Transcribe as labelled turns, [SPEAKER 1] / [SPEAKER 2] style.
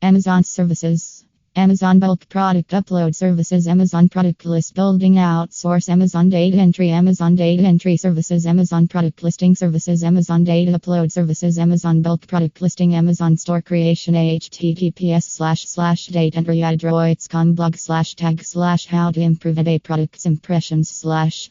[SPEAKER 1] Amazon services. Amazon bulk product upload services, Amazon product list building outsource, Amazon data entry, Amazon data entry services, Amazon product listing services, Amazon data upload services, Amazon bulk product listing, Amazon store creation, https slash slash date entry. Adroits.com blog slash tag slash how to improve eBay products impressions slash